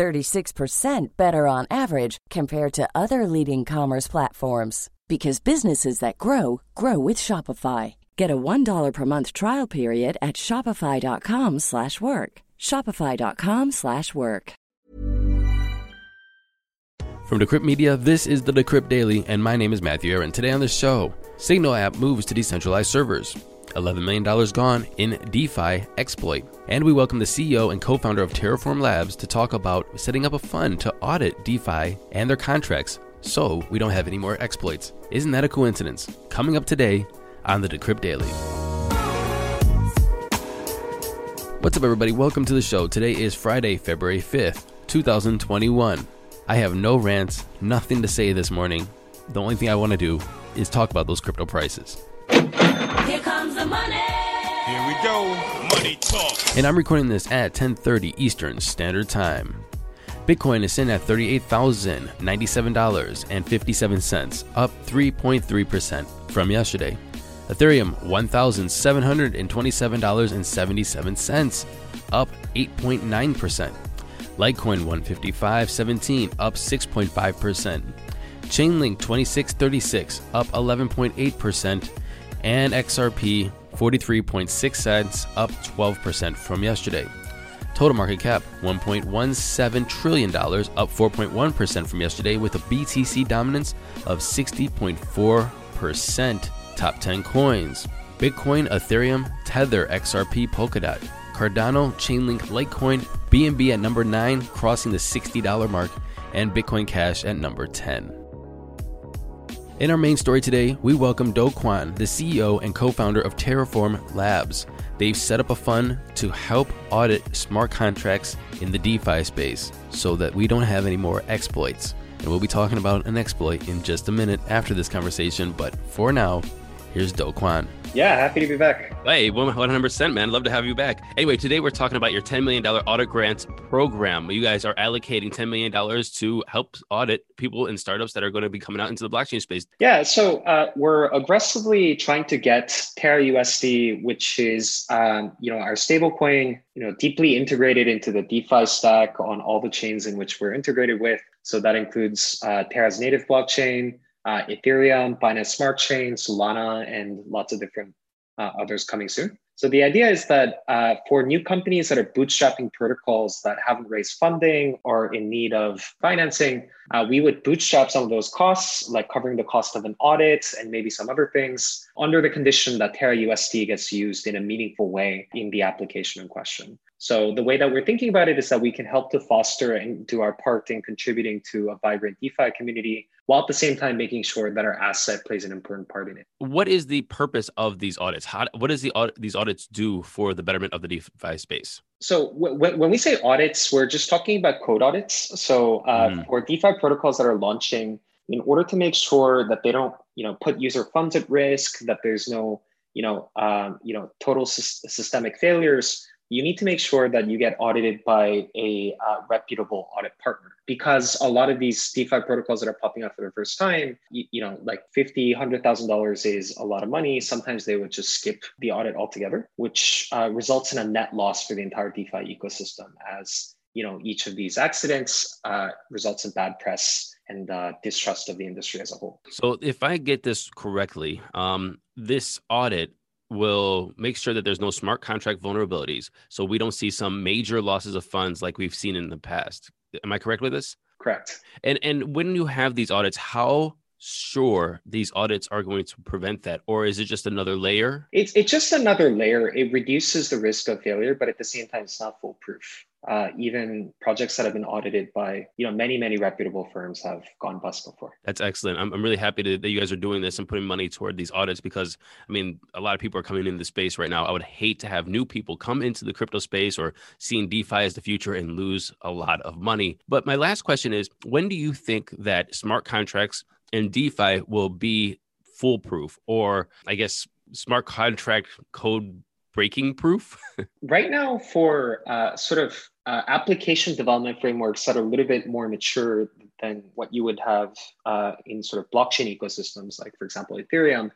36% better on average compared to other leading commerce platforms because businesses that grow grow with Shopify. Get a $1 per month trial period at shopify.com/work. shopify.com/work. From Decrypt Media, this is the Decrypt Daily and my name is Matthew Aaron. Today on the show, Signal app moves to decentralized servers. $11 million gone in DeFi exploit. And we welcome the CEO and co founder of Terraform Labs to talk about setting up a fund to audit DeFi and their contracts so we don't have any more exploits. Isn't that a coincidence? Coming up today on the Decrypt Daily. What's up, everybody? Welcome to the show. Today is Friday, February 5th, 2021. I have no rants, nothing to say this morning. The only thing I want to do is talk about those crypto prices. Go. Money talk. And I'm recording this at 10:30 Eastern Standard Time. Bitcoin is in at $38,097.57, up 3.3% from yesterday. Ethereum $1,727.77, up 8.9%. Litecoin 155.17, up 6.5%. Chainlink 2636, up 11.8%. And XRP 43.6 cents, up 12% from yesterday. Total market cap $1.17 trillion, up 4.1% from yesterday, with a BTC dominance of 60.4%. Top 10 coins Bitcoin, Ethereum, Tether, XRP, Polkadot, Cardano, Chainlink, Litecoin, BNB at number 9, crossing the $60 mark, and Bitcoin Cash at number 10. In our main story today, we welcome Do Kwon, the CEO and co founder of Terraform Labs. They've set up a fund to help audit smart contracts in the DeFi space so that we don't have any more exploits. And we'll be talking about an exploit in just a minute after this conversation, but for now, here's Do Kwon. Yeah, happy to be back. Hey, 100%, man. Love to have you back. Anyway, today we're talking about your $10 million audit grant program. You guys are allocating $10 million to help audit people and startups that are going to be coming out into the blockchain space. Yeah, so uh, we're aggressively trying to get Terra USD, which is um, you know our stablecoin, you know, deeply integrated into the DeFi stack on all the chains in which we're integrated with. So that includes uh, Terra's native blockchain, uh, Ethereum, Binance Smart Chain, Solana, and lots of different uh, others coming soon. So the idea is that uh, for new companies that are bootstrapping protocols that haven't raised funding or in need of financing, uh, we would bootstrap some of those costs, like covering the cost of an audit and maybe some other things, under the condition that Terra USD gets used in a meaningful way in the application in question. So the way that we're thinking about it is that we can help to foster and do our part in contributing to a vibrant DeFi community, while at the same time making sure that our asset plays an important part in it. What is the purpose of these audits? How, what does the these audits do for the betterment of the DeFi space? So w- when we say audits, we're just talking about code audits. So uh, mm. for DeFi protocols that are launching, in order to make sure that they don't, you know, put user funds at risk, that there's no, you know, um, you know, total sy- systemic failures you need to make sure that you get audited by a uh, reputable audit partner because a lot of these DeFi protocols that are popping up for the first time, you, you know, like fifty, hundred thousand dollars is a lot of money. Sometimes they would just skip the audit altogether, which uh, results in a net loss for the entire DeFi ecosystem. As you know, each of these accidents uh, results in bad press and uh, distrust of the industry as a whole. So, if I get this correctly, um, this audit will make sure that there's no smart contract vulnerabilities so we don't see some major losses of funds like we've seen in the past. Am i correct with this? Correct. And and when you have these audits how sure these audits are going to prevent that, or is it just another layer? It's it's just another layer. It reduces the risk of failure, but at the same time, it's not foolproof. Uh, even projects that have been audited by you know many many reputable firms have gone bust before. That's excellent. I'm, I'm really happy to, that you guys are doing this and putting money toward these audits because i mean a lot of people are coming into the space right now. I would hate to have new people come into the crypto space or seeing defi as the future and lose a lot of money. But my last question is when do you think that smart contracts and defi will be foolproof or i guess smart contract code breaking proof? right now, for uh, sort of uh, application development frameworks that are a little bit more mature than what you would have uh, in sort of blockchain ecosystems, like for example Ethereum.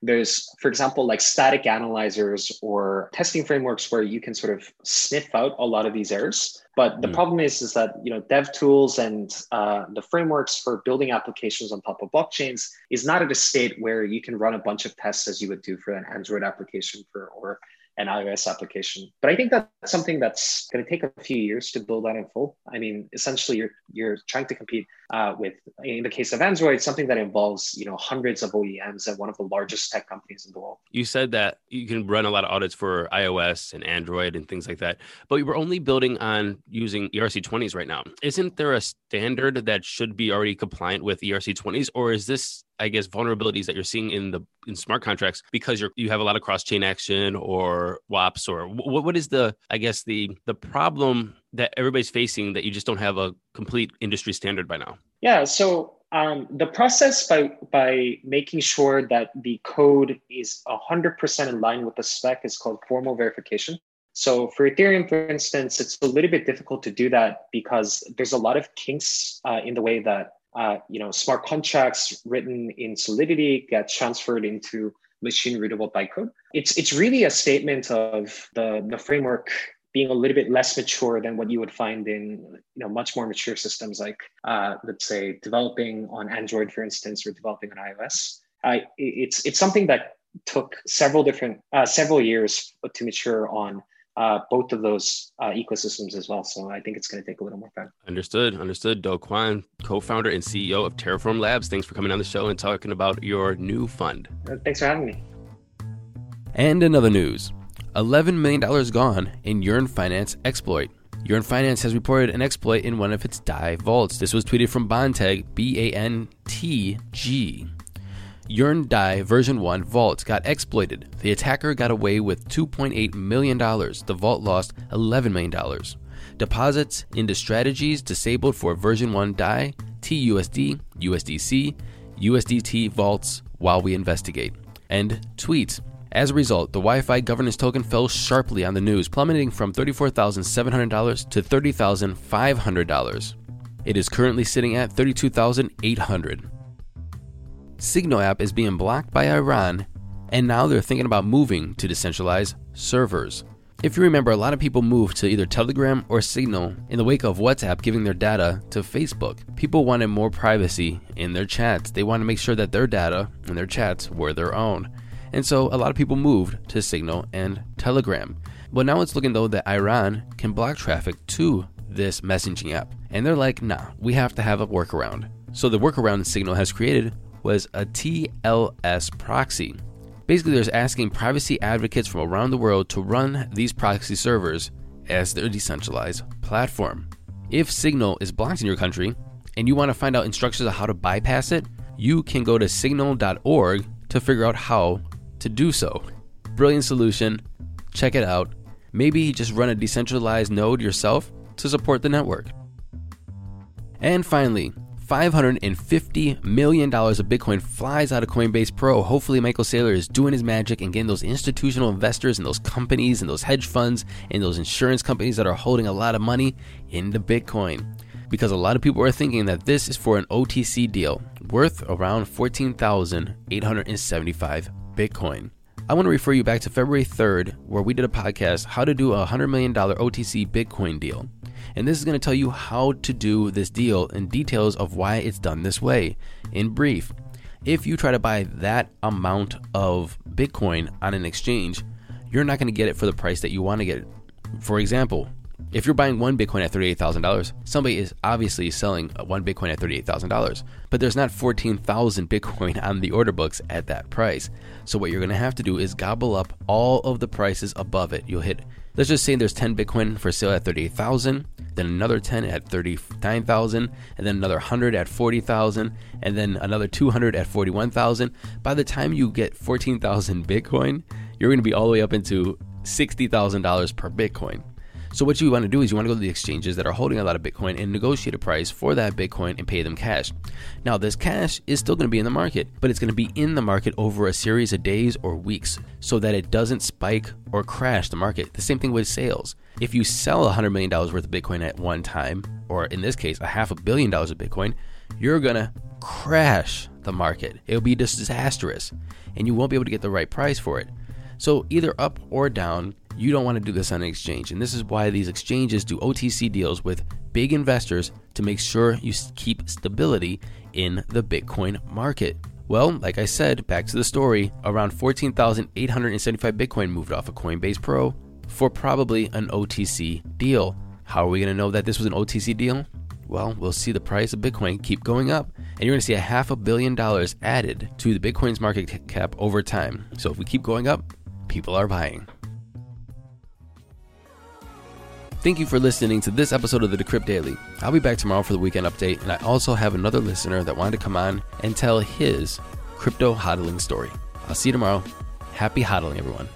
There's, for example, like static analyzers or testing frameworks where you can sort of sniff out a lot of these errors. But the mm. problem is, is that you know dev tools and uh, the frameworks for building applications on top of blockchains is not at a state where you can run a bunch of tests as you would do for an Android application for or an iOS application. But I think that's something that's going to take a few years to build out in full. I mean, essentially, you're you're trying to compete uh, with, in the case of Android, something that involves you know hundreds of OEMs at one of the largest tech companies in the world. You said that you can run a lot of audits for iOS and Android and things like that, but we're only building on using ERC20s right now. Isn't there a standard that should be already compliant with ERC20s, or is this I guess vulnerabilities that you're seeing in the in smart contracts because you're you have a lot of cross chain action or WAPs or what what is the I guess the the problem that everybody's facing that you just don't have a complete industry standard by now? Yeah, so um, the process by by making sure that the code is 100% in line with the spec is called formal verification. So for Ethereum, for instance, it's a little bit difficult to do that because there's a lot of kinks uh, in the way that uh, you know, smart contracts written in Solidity get transferred into machine readable bytecode. It's it's really a statement of the the framework being a little bit less mature than what you would find in you know much more mature systems like uh, let's say developing on Android, for instance, or developing on iOS. Uh, it's it's something that took several different uh, several years to mature on uh, both of those uh, ecosystems as well. So I think it's going to take a little more time. Understood. Understood. Do Kwon, co-founder and CEO of Terraform Labs. Thanks for coming on the show and talking about your new fund. Thanks for having me. And another news: eleven million dollars gone in Yearn Finance exploit. Yearn Finance has reported an exploit in one of its DAI vaults. This was tweeted from Bantg, B A N T G. Yearn DAI version 1 vault got exploited. The attacker got away with $2.8 million. The vault lost $11 million. Deposits into strategies disabled for version 1 DAI, TUSD, USDC, USDT vaults while we investigate. End tweet. As a result, the YFI governance token fell sharply on the news, plummeting from $34,700 to $30,500. It is currently sitting at 32,800. Signal app is being blocked by Iran, and now they're thinking about moving to decentralized servers. If you remember, a lot of people moved to either Telegram or Signal in the wake of WhatsApp giving their data to Facebook. People wanted more privacy in their chats. They wanted to make sure that their data and their chats were their own. And so a lot of people moved to Signal and Telegram. But now it's looking though that Iran can block traffic to this messaging app. And they're like, nah, we have to have a workaround. So the workaround Signal has created was a TLS proxy. Basically, there's asking privacy advocates from around the world to run these proxy servers as their decentralized platform. If Signal is blocked in your country and you want to find out instructions on how to bypass it, you can go to signal.org to figure out how to do so. Brilliant solution. Check it out. Maybe just run a decentralized node yourself to support the network. And finally, $550 million of Bitcoin flies out of Coinbase Pro. Hopefully, Michael Saylor is doing his magic and getting those institutional investors and those companies and those hedge funds and those insurance companies that are holding a lot of money into Bitcoin. Because a lot of people are thinking that this is for an OTC deal worth around 14,875 Bitcoin. I want to refer you back to February 3rd, where we did a podcast, How to Do a $100 Million OTC Bitcoin Deal. And this is going to tell you how to do this deal and details of why it's done this way. In brief, if you try to buy that amount of Bitcoin on an exchange, you're not going to get it for the price that you want to get it. For example, If you're buying one Bitcoin at $38,000, somebody is obviously selling one Bitcoin at $38,000. But there's not 14,000 Bitcoin on the order books at that price. So what you're going to have to do is gobble up all of the prices above it. You'll hit let's just say there's 10 Bitcoin for sale at 38,000, then another 10 at 39,000, and then another 100 at 40,000, and then another 200 at 41,000. By the time you get 14,000 Bitcoin, you're going to be all the way up into $60,000 per Bitcoin. So what you want to do is you want to go to the exchanges that are holding a lot of Bitcoin and negotiate a price for that Bitcoin and pay them cash. Now this cash is still going to be in the market, but it's going to be in the market over a series of days or weeks so that it doesn't spike or crash the market. The same thing with sales. If you sell $100 million worth of Bitcoin at one time, or in this case, a half a billion dollars of Bitcoin, you're going to crash the market. It'll be disastrous and you won't be able to get the right price for it. So either up or down, you don't want to do this on an exchange. And this is why these exchanges do OTC deals with big investors to make sure you keep stability in the Bitcoin market. Well, like I said, back to the story, around 14,875 Bitcoin moved off of Coinbase Pro for probably an OTC deal. How are we going to know that this was an OTC deal? Well, we'll see the price of Bitcoin keep going up, and you're going to see a half a billion dollars added to the Bitcoin's market cap over time. So if we keep going up, people are buying. Thank you for listening to this episode of the Decrypt Daily. I'll be back tomorrow for the weekend update, and I also have another listener that wanted to come on and tell his crypto hodling story. I'll see you tomorrow. Happy hodling, everyone.